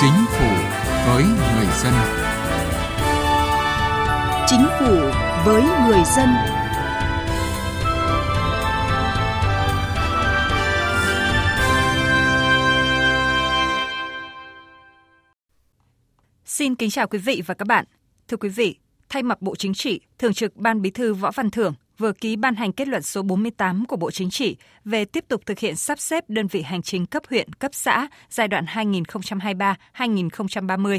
Chính phủ với người dân. Chính phủ với người dân. Xin kính chào quý vị và các bạn. Thưa quý vị, thay mặt Bộ Chính trị, Thường trực Ban Bí thư Võ Văn Thưởng vừa ký ban hành kết luận số 48 của Bộ Chính trị về tiếp tục thực hiện sắp xếp đơn vị hành chính cấp huyện, cấp xã giai đoạn 2023-2030.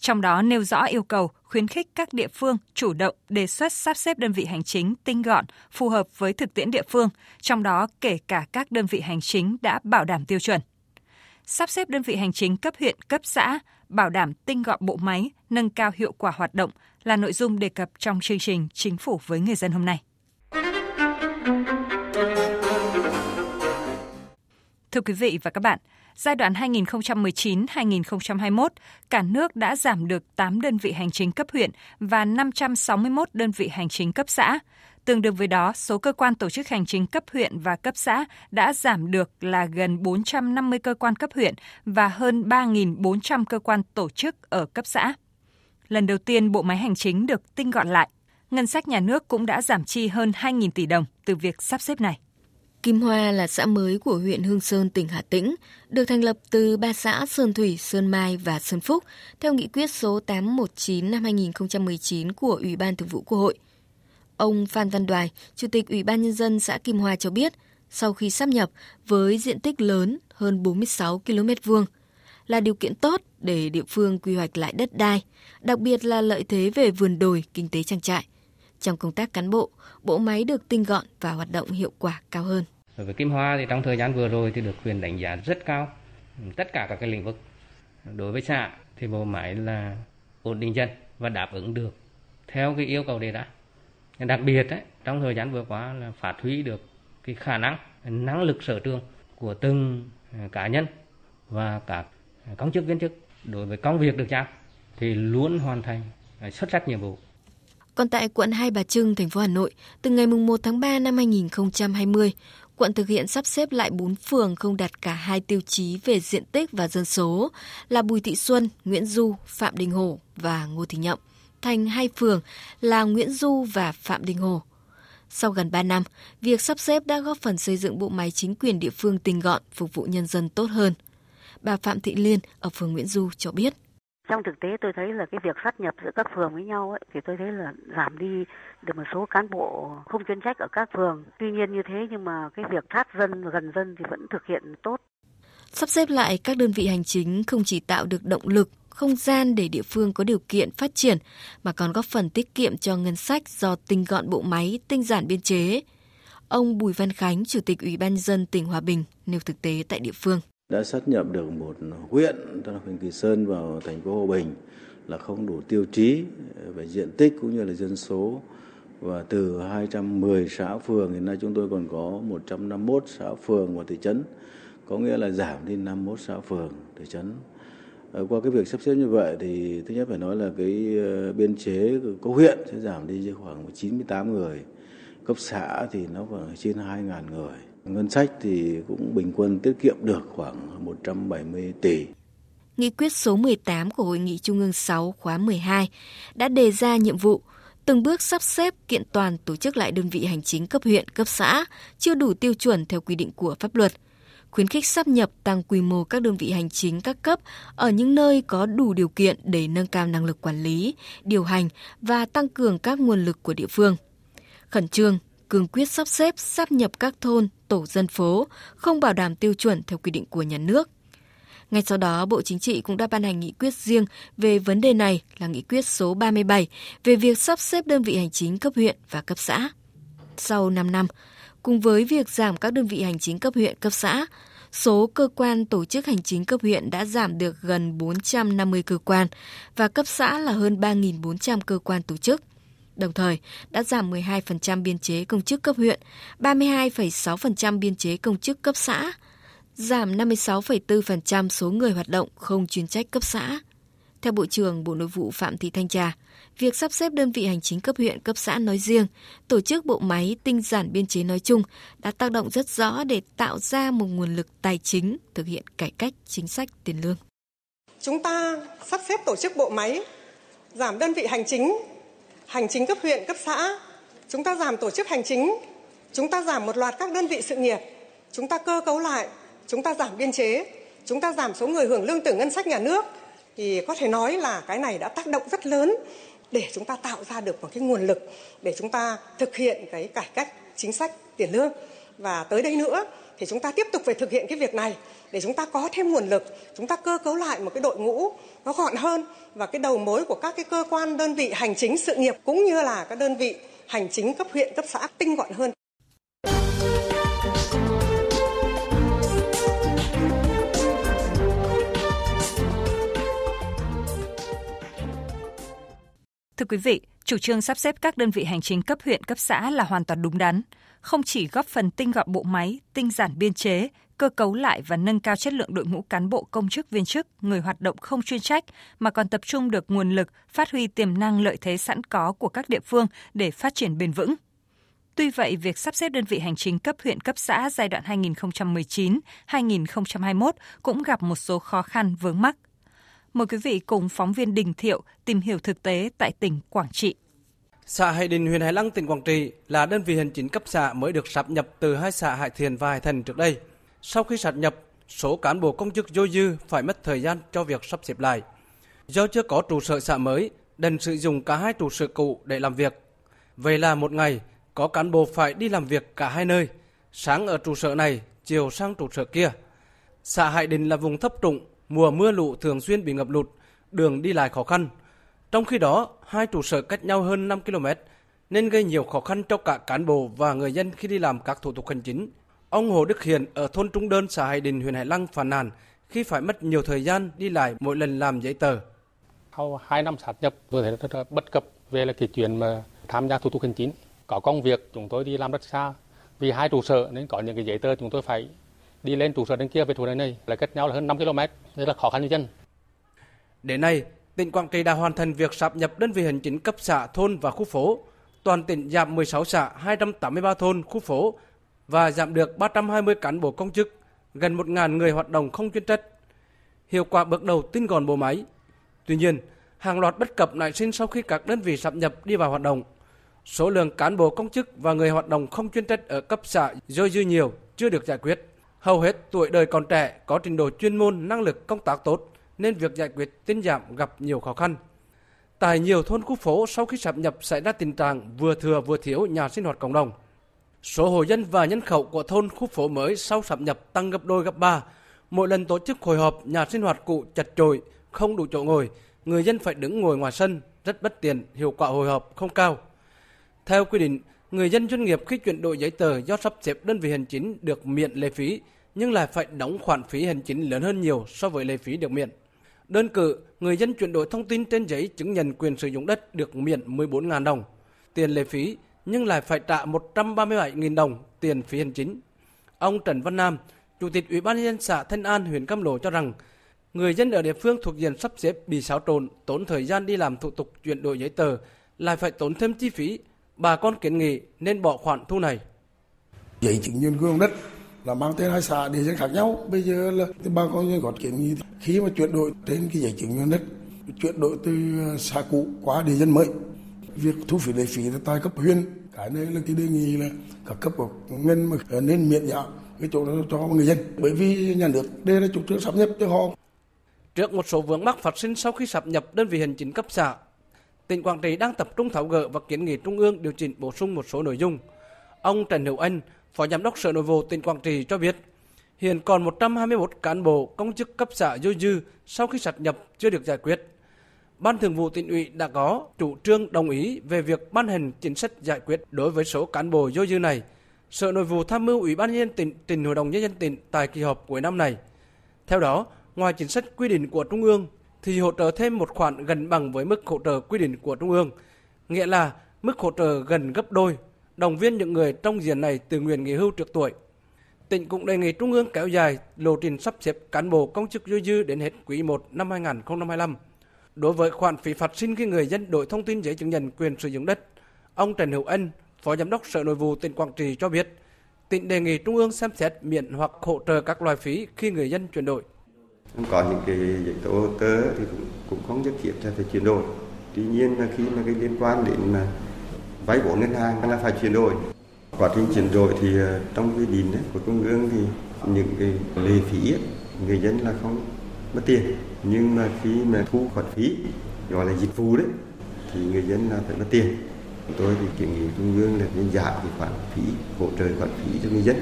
Trong đó nêu rõ yêu cầu khuyến khích các địa phương chủ động đề xuất sắp xếp đơn vị hành chính tinh gọn, phù hợp với thực tiễn địa phương, trong đó kể cả các đơn vị hành chính đã bảo đảm tiêu chuẩn. Sắp xếp đơn vị hành chính cấp huyện, cấp xã, bảo đảm tinh gọn bộ máy, nâng cao hiệu quả hoạt động là nội dung đề cập trong chương trình Chính phủ với người dân hôm nay. Thưa quý vị và các bạn, giai đoạn 2019-2021, cả nước đã giảm được 8 đơn vị hành chính cấp huyện và 561 đơn vị hành chính cấp xã. Tương đương với đó, số cơ quan tổ chức hành chính cấp huyện và cấp xã đã giảm được là gần 450 cơ quan cấp huyện và hơn 3.400 cơ quan tổ chức ở cấp xã. Lần đầu tiên bộ máy hành chính được tinh gọn lại, ngân sách nhà nước cũng đã giảm chi hơn 2.000 tỷ đồng từ việc sắp xếp này. Kim Hoa là xã mới của huyện Hương Sơn, tỉnh Hà Tĩnh, được thành lập từ ba xã Sơn Thủy, Sơn Mai và Sơn Phúc theo nghị quyết số 819 năm 2019 của Ủy ban Thường vụ Quốc hội. Ông Phan Văn Đoài, Chủ tịch Ủy ban Nhân dân xã Kim Hoa cho biết, sau khi sắp nhập với diện tích lớn hơn 46 km vuông là điều kiện tốt để địa phương quy hoạch lại đất đai, đặc biệt là lợi thế về vườn đồi, kinh tế trang trại – trong công tác cán bộ, bộ máy được tinh gọn và hoạt động hiệu quả cao hơn. Đối với Kim Hoa thì trong thời gian vừa rồi thì được quyền đánh giá rất cao tất cả các cái lĩnh vực. Đối với xã thì bộ máy là ổn định dân và đáp ứng được theo cái yêu cầu đề ra. Đặc biệt ấy, trong thời gian vừa qua là phát huy được cái khả năng, năng lực sở trường của từng à, cá nhân và các công chức viên chức đối với công việc được giao thì luôn hoàn thành à, xuất sắc nhiệm vụ còn tại quận Hai Bà Trưng, thành phố Hà Nội, từ ngày 1 tháng 3 năm 2020, quận thực hiện sắp xếp lại 4 phường không đạt cả hai tiêu chí về diện tích và dân số là Bùi Thị Xuân, Nguyễn Du, Phạm Đình Hồ và Ngô Thị Nhậm thành hai phường là Nguyễn Du và Phạm Đình Hồ. Sau gần 3 năm, việc sắp xếp đã góp phần xây dựng bộ máy chính quyền địa phương tinh gọn, phục vụ nhân dân tốt hơn. Bà Phạm Thị Liên ở phường Nguyễn Du cho biết trong thực tế tôi thấy là cái việc sát nhập giữa các phường với nhau ấy, thì tôi thấy là giảm đi được một số cán bộ không chuyên trách ở các phường. Tuy nhiên như thế nhưng mà cái việc sát dân và gần dân thì vẫn thực hiện tốt. Sắp xếp lại các đơn vị hành chính không chỉ tạo được động lực, không gian để địa phương có điều kiện phát triển mà còn góp phần tiết kiệm cho ngân sách do tinh gọn bộ máy, tinh giản biên chế. Ông Bùi Văn Khánh, Chủ tịch Ủy ban dân tỉnh Hòa Bình nêu thực tế tại địa phương đã sát nhập được một huyện, tức là huyện Kỳ Sơn vào thành phố Hòa Bình, là không đủ tiêu chí về diện tích cũng như là dân số. Và từ 210 xã phường, hiện nay chúng tôi còn có 151 xã phường và thị trấn, có nghĩa là giảm đi 51 xã phường, thị trấn. Ờ, qua cái việc sắp xếp như vậy thì thứ nhất phải nói là cái ờ, biên chế có huyện sẽ giảm đi khoảng 98 người, cấp xã thì nó khoảng trên 2.000 người. Ngân sách thì cũng bình quân tiết kiệm được khoảng 170 tỷ. Nghị quyết số 18 của Hội nghị Trung ương 6 khóa 12 đã đề ra nhiệm vụ từng bước sắp xếp kiện toàn tổ chức lại đơn vị hành chính cấp huyện, cấp xã chưa đủ tiêu chuẩn theo quy định của pháp luật, khuyến khích sắp nhập tăng quy mô các đơn vị hành chính các cấp ở những nơi có đủ điều kiện để nâng cao năng lực quản lý, điều hành và tăng cường các nguồn lực của địa phương. Khẩn trương cương quyết sắp xếp, sắp nhập các thôn, tổ dân phố, không bảo đảm tiêu chuẩn theo quy định của nhà nước. Ngay sau đó, Bộ Chính trị cũng đã ban hành nghị quyết riêng về vấn đề này là nghị quyết số 37 về việc sắp xếp đơn vị hành chính cấp huyện và cấp xã. Sau 5 năm, cùng với việc giảm các đơn vị hành chính cấp huyện, cấp xã, số cơ quan tổ chức hành chính cấp huyện đã giảm được gần 450 cơ quan và cấp xã là hơn 3.400 cơ quan tổ chức đồng thời đã giảm 12% biên chế công chức cấp huyện, 32,6% biên chế công chức cấp xã, giảm 56,4% số người hoạt động không chuyên trách cấp xã. Theo Bộ trưởng Bộ Nội vụ Phạm Thị Thanh Trà, việc sắp xếp đơn vị hành chính cấp huyện, cấp xã nói riêng, tổ chức bộ máy tinh giản biên chế nói chung đã tác động rất rõ để tạo ra một nguồn lực tài chính thực hiện cải cách chính sách tiền lương. chúng ta sắp xếp tổ chức bộ máy, giảm đơn vị hành chính, hành chính cấp huyện, cấp xã, chúng ta giảm tổ chức hành chính, chúng ta giảm một loạt các đơn vị sự nghiệp, chúng ta cơ cấu lại, chúng ta giảm biên chế, chúng ta giảm số người hưởng lương từ ngân sách nhà nước. Thì có thể nói là cái này đã tác động rất lớn để chúng ta tạo ra được một cái nguồn lực để chúng ta thực hiện cái cải cách chính sách tiền lương và tới đây nữa thì chúng ta tiếp tục phải thực hiện cái việc này để chúng ta có thêm nguồn lực chúng ta cơ cấu lại một cái đội ngũ nó gọn hơn và cái đầu mối của các cái cơ quan đơn vị hành chính sự nghiệp cũng như là các đơn vị hành chính cấp huyện cấp xã tinh gọn hơn Thưa quý vị, chủ trương sắp xếp các đơn vị hành chính cấp huyện, cấp xã là hoàn toàn đúng đắn. Không chỉ góp phần tinh gọn bộ máy, tinh giản biên chế, cơ cấu lại và nâng cao chất lượng đội ngũ cán bộ công chức viên chức, người hoạt động không chuyên trách, mà còn tập trung được nguồn lực, phát huy tiềm năng lợi thế sẵn có của các địa phương để phát triển bền vững. Tuy vậy, việc sắp xếp đơn vị hành chính cấp huyện cấp xã giai đoạn 2019-2021 cũng gặp một số khó khăn vướng mắc. Mời quý vị cùng phóng viên Đình Thiệu tìm hiểu thực tế tại tỉnh Quảng Trị. Xã Hải Đình, huyện Hải Lăng, tỉnh Quảng Trị là đơn vị hành chính cấp xã mới được sáp nhập từ hai xã Hải Thiền và Hải Thành trước đây. Sau khi sáp nhập, số cán bộ công chức dôi dư phải mất thời gian cho việc sắp xếp lại. Do chưa có trụ sở xã mới, đành sử dụng cả hai trụ sở cũ để làm việc. Vậy là một ngày, có cán bộ phải đi làm việc cả hai nơi, sáng ở trụ sở này, chiều sang trụ sở kia. Xã Hải Đình là vùng thấp trũng, mùa mưa lũ thường xuyên bị ngập lụt, đường đi lại khó khăn. Trong khi đó, hai trụ sở cách nhau hơn 5 km nên gây nhiều khó khăn cho cả cán bộ và người dân khi đi làm các thủ tục hành chính. Ông Hồ Đức Hiền ở thôn Trung Đơn, xã Hải Đình, huyện Hải Lăng phàn nàn khi phải mất nhiều thời gian đi lại mỗi lần làm giấy tờ. Sau 2 năm sát nhập, tôi thấy rất là bất cập về là cái chuyện mà tham gia thủ tục hành chính. Có công việc chúng tôi đi làm rất xa. Vì hai trụ sở nên có những cái giấy tờ chúng tôi phải đi lên trụ sở bên kia về trụ sở này là cách nhau là hơn 5 km, rất là khó khăn cho dân. Đến nay, tỉnh Quảng Trị đã hoàn thành việc sáp nhập đơn vị hành chính cấp xã, thôn và khu phố. Toàn tỉnh giảm 16 xã, 283 thôn, khu phố và giảm được 320 cán bộ công chức, gần 1.000 người hoạt động không chuyên trách. Hiệu quả bước đầu tinh gọn bộ máy. Tuy nhiên, hàng loạt bất cập nảy sinh sau khi các đơn vị sáp nhập đi vào hoạt động. Số lượng cán bộ công chức và người hoạt động không chuyên trách ở cấp xã dôi dư nhiều, chưa được giải quyết. Hầu hết tuổi đời còn trẻ, có trình độ chuyên môn, năng lực công tác tốt, nên việc giải quyết tinh giảm gặp nhiều khó khăn. Tại nhiều thôn khu phố sau khi sáp nhập xảy ra tình trạng vừa thừa vừa thiếu nhà sinh hoạt cộng đồng. Số hộ dân và nhân khẩu của thôn khu phố mới sau sáp nhập tăng gấp đôi gấp ba. Mỗi lần tổ chức hội họp, nhà sinh hoạt cụ chật chội, không đủ chỗ ngồi, người dân phải đứng ngồi ngoài sân, rất bất tiện, hiệu quả hội họp không cao. Theo quy định, người dân doanh nghiệp khi chuyển đổi giấy tờ do sắp xếp đơn vị hành chính được miễn lệ phí, nhưng lại phải đóng khoản phí hành chính lớn hơn nhiều so với lệ phí được miễn. Đơn cử, người dân chuyển đổi thông tin trên giấy chứng nhận quyền sử dụng đất được miễn 14.000 đồng tiền lệ phí, nhưng lại phải trả 137.000 đồng tiền phí hành chính. Ông Trần Văn Nam, Chủ tịch Ủy ban nhân dân xã Thanh An, huyện Cam Lộ cho rằng, người dân ở địa phương thuộc diện sắp xếp bị xáo trộn, tốn thời gian đi làm thủ tục chuyển đổi giấy tờ, lại phải tốn thêm chi phí. Bà con kiến nghị nên bỏ khoản thu này. Giấy chứng nhận quyền đất là mang tên hai xã địa danh khác nhau. Bây giờ là bà con nhân có kiến nghị khi mà chuyển đổi trên cái giấy chứng nhận đất chuyển đổi từ ờ, xã cũ qua địa danh mới việc thu phí lệ phí là tại cấp huyện. Cái này là cái đề nghị là các cấp của ngân mà ờ, nên miễn giảm cái chỗ đó cho người dân. Bởi vì nhà nước đây là chủ trương sắp nhập cho họ. Trước một số vướng mắc phát sinh sau khi sắp nhập đơn vị hành chính cấp xã, tỉnh Quảng Trị đang tập trung tháo gỡ và kiến nghị Trung ương điều chỉnh bổ sung một số nội dung. Ông Trần Hữu Anh, Phó Giám đốc Sở Nội vụ tỉnh Quảng Trị cho biết, hiện còn 121 cán bộ công chức cấp xã dôi dư sau khi sáp nhập chưa được giải quyết. Ban Thường vụ tỉnh ủy đã có chủ trương đồng ý về việc ban hành chính sách giải quyết đối với số cán bộ dôi dư này. Sở Nội vụ tham mưu Ủy ban nhân dân tỉnh trình Hội đồng nhân dân tỉnh tại kỳ họp cuối năm này. Theo đó, ngoài chính sách quy định của Trung ương thì hỗ trợ thêm một khoản gần bằng với mức hỗ trợ quy định của Trung ương, nghĩa là mức hỗ trợ gần gấp đôi động viên những người trong diện này tự nguyện nghỉ hưu trước tuổi. Tỉnh cũng đề nghị Trung ương kéo dài lộ trình sắp xếp cán bộ công chức dôi dư đến hết quý 1 năm 2025. Đối với khoản phí phạt sinh khi người dân đổi thông tin giấy chứng nhận quyền sử dụng đất, ông Trần Hữu Ân, Phó Giám đốc Sở Nội vụ tỉnh Quảng Trị cho biết, tỉnh đề nghị Trung ương xem xét miễn hoặc hỗ trợ các loại phí khi người dân chuyển đổi. Có những cái giấy tờ tớ thì cũng, cũng không nhất thiết là phải chuyển đổi. Tuy nhiên là khi mà cái liên quan đến mà vay vốn ngân hàng là phải chuyển đổi. Quá trình chuyển đổi thì ờ, trong quy định của trung ương thì những cái lệ phí ấy, người dân là không mất tiền. Nhưng mà khi mà thu khoản phí gọi là dịch vụ đấy thì người dân là phải mất tiền. Tôi thì kiến nghị trung ương là nên giảm cái khoản phí hỗ trợ khoản phí cho người dân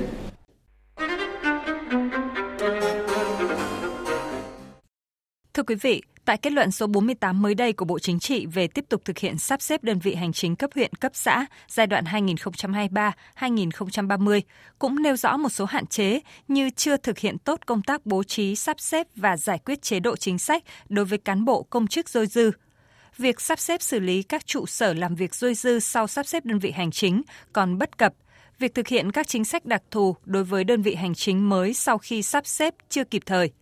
Thưa quý vị, tại kết luận số 48 mới đây của Bộ Chính trị về tiếp tục thực hiện sắp xếp đơn vị hành chính cấp huyện, cấp xã giai đoạn 2023-2030 cũng nêu rõ một số hạn chế như chưa thực hiện tốt công tác bố trí, sắp xếp và giải quyết chế độ chính sách đối với cán bộ công chức dôi dư. Việc sắp xếp xử lý các trụ sở làm việc dôi dư sau sắp xếp đơn vị hành chính còn bất cập, việc thực hiện các chính sách đặc thù đối với đơn vị hành chính mới sau khi sắp xếp chưa kịp thời –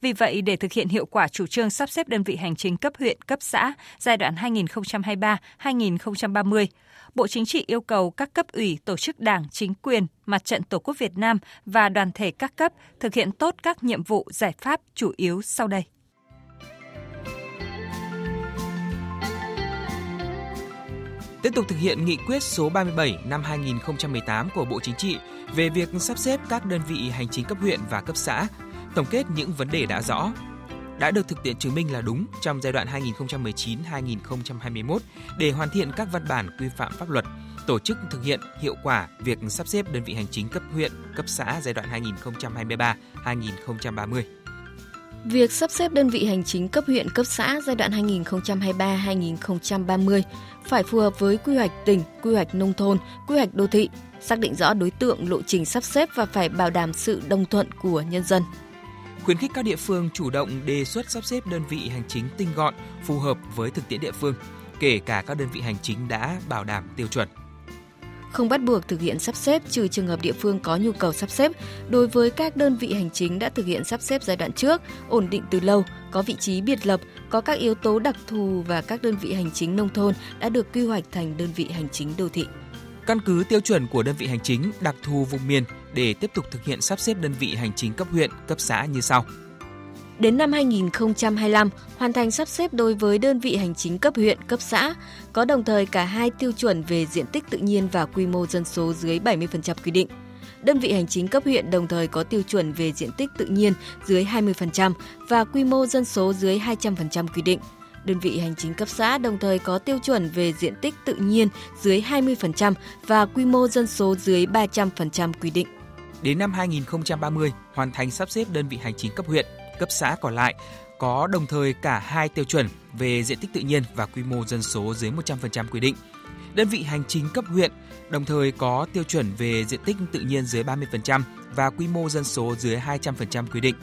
vì vậy, để thực hiện hiệu quả chủ trương sắp xếp đơn vị hành chính cấp huyện, cấp xã giai đoạn 2023-2030, Bộ Chính trị yêu cầu các cấp ủy, tổ chức đảng, chính quyền, mặt trận Tổ quốc Việt Nam và đoàn thể các cấp thực hiện tốt các nhiệm vụ giải pháp chủ yếu sau đây. Tiếp tục thực hiện nghị quyết số 37 năm 2018 của Bộ Chính trị về việc sắp xếp các đơn vị hành chính cấp huyện và cấp xã tổng kết những vấn đề đã rõ, đã được thực tiễn chứng minh là đúng trong giai đoạn 2019-2021 để hoàn thiện các văn bản quy phạm pháp luật, tổ chức thực hiện hiệu quả việc sắp xếp đơn vị hành chính cấp huyện, cấp xã giai đoạn 2023-2030. Việc sắp xếp đơn vị hành chính cấp huyện, cấp xã giai đoạn 2023-2030 phải phù hợp với quy hoạch tỉnh, quy hoạch nông thôn, quy hoạch đô thị, xác định rõ đối tượng, lộ trình sắp xếp và phải bảo đảm sự đồng thuận của nhân dân khuyến khích các địa phương chủ động đề xuất sắp xếp đơn vị hành chính tinh gọn, phù hợp với thực tiễn địa phương, kể cả các đơn vị hành chính đã bảo đảm tiêu chuẩn. Không bắt buộc thực hiện sắp xếp trừ trường hợp địa phương có nhu cầu sắp xếp. Đối với các đơn vị hành chính đã thực hiện sắp xếp giai đoạn trước, ổn định từ lâu, có vị trí biệt lập, có các yếu tố đặc thù và các đơn vị hành chính nông thôn đã được quy hoạch thành đơn vị hành chính đô thị. Căn cứ tiêu chuẩn của đơn vị hành chính đặc thù vùng miền để tiếp tục thực hiện sắp xếp đơn vị hành chính cấp huyện, cấp xã như sau. Đến năm 2025, hoàn thành sắp xếp đối với đơn vị hành chính cấp huyện, cấp xã, có đồng thời cả hai tiêu chuẩn về diện tích tự nhiên và quy mô dân số dưới 70% quy định. Đơn vị hành chính cấp huyện đồng thời có tiêu chuẩn về diện tích tự nhiên dưới 20% và quy mô dân số dưới 200% quy định – Đơn vị hành chính cấp xã đồng thời có tiêu chuẩn về diện tích tự nhiên dưới 20% và quy mô dân số dưới 300% quy định. Đến năm 2030, hoàn thành sắp xếp đơn vị hành chính cấp huyện, cấp xã còn lại có đồng thời cả hai tiêu chuẩn về diện tích tự nhiên và quy mô dân số dưới 100% quy định. Đơn vị hành chính cấp huyện đồng thời có tiêu chuẩn về diện tích tự nhiên dưới 30% và quy mô dân số dưới 200% quy định.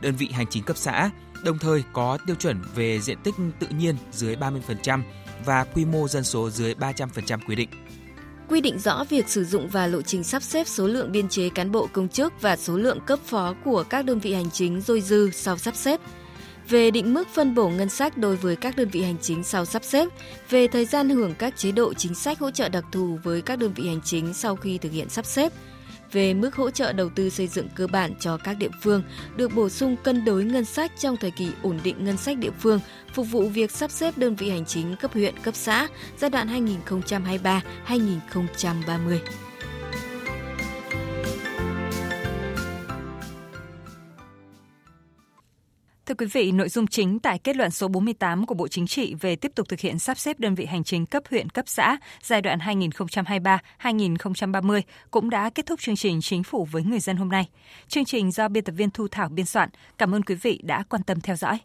Đơn vị hành chính cấp xã đồng thời có tiêu chuẩn về diện tích tự nhiên dưới 30% và quy mô dân số dưới 300% quy định. Quy định rõ việc sử dụng và lộ trình sắp xếp số lượng biên chế cán bộ công chức và số lượng cấp phó của các đơn vị hành chính dôi dư sau sắp xếp. Về định mức phân bổ ngân sách đối với các đơn vị hành chính sau sắp xếp, về thời gian hưởng các chế độ chính sách hỗ trợ đặc thù với các đơn vị hành chính sau khi thực hiện sắp xếp – về mức hỗ trợ đầu tư xây dựng cơ bản cho các địa phương được bổ sung cân đối ngân sách trong thời kỳ ổn định ngân sách địa phương, phục vụ việc sắp xếp đơn vị hành chính cấp huyện, cấp xã giai đoạn 2023-2030. Thưa quý vị, nội dung chính tại kết luận số 48 của Bộ Chính trị về tiếp tục thực hiện sắp xếp đơn vị hành chính cấp huyện, cấp xã giai đoạn 2023-2030 cũng đã kết thúc chương trình Chính phủ với người dân hôm nay. Chương trình do biên tập viên Thu Thảo biên soạn. Cảm ơn quý vị đã quan tâm theo dõi.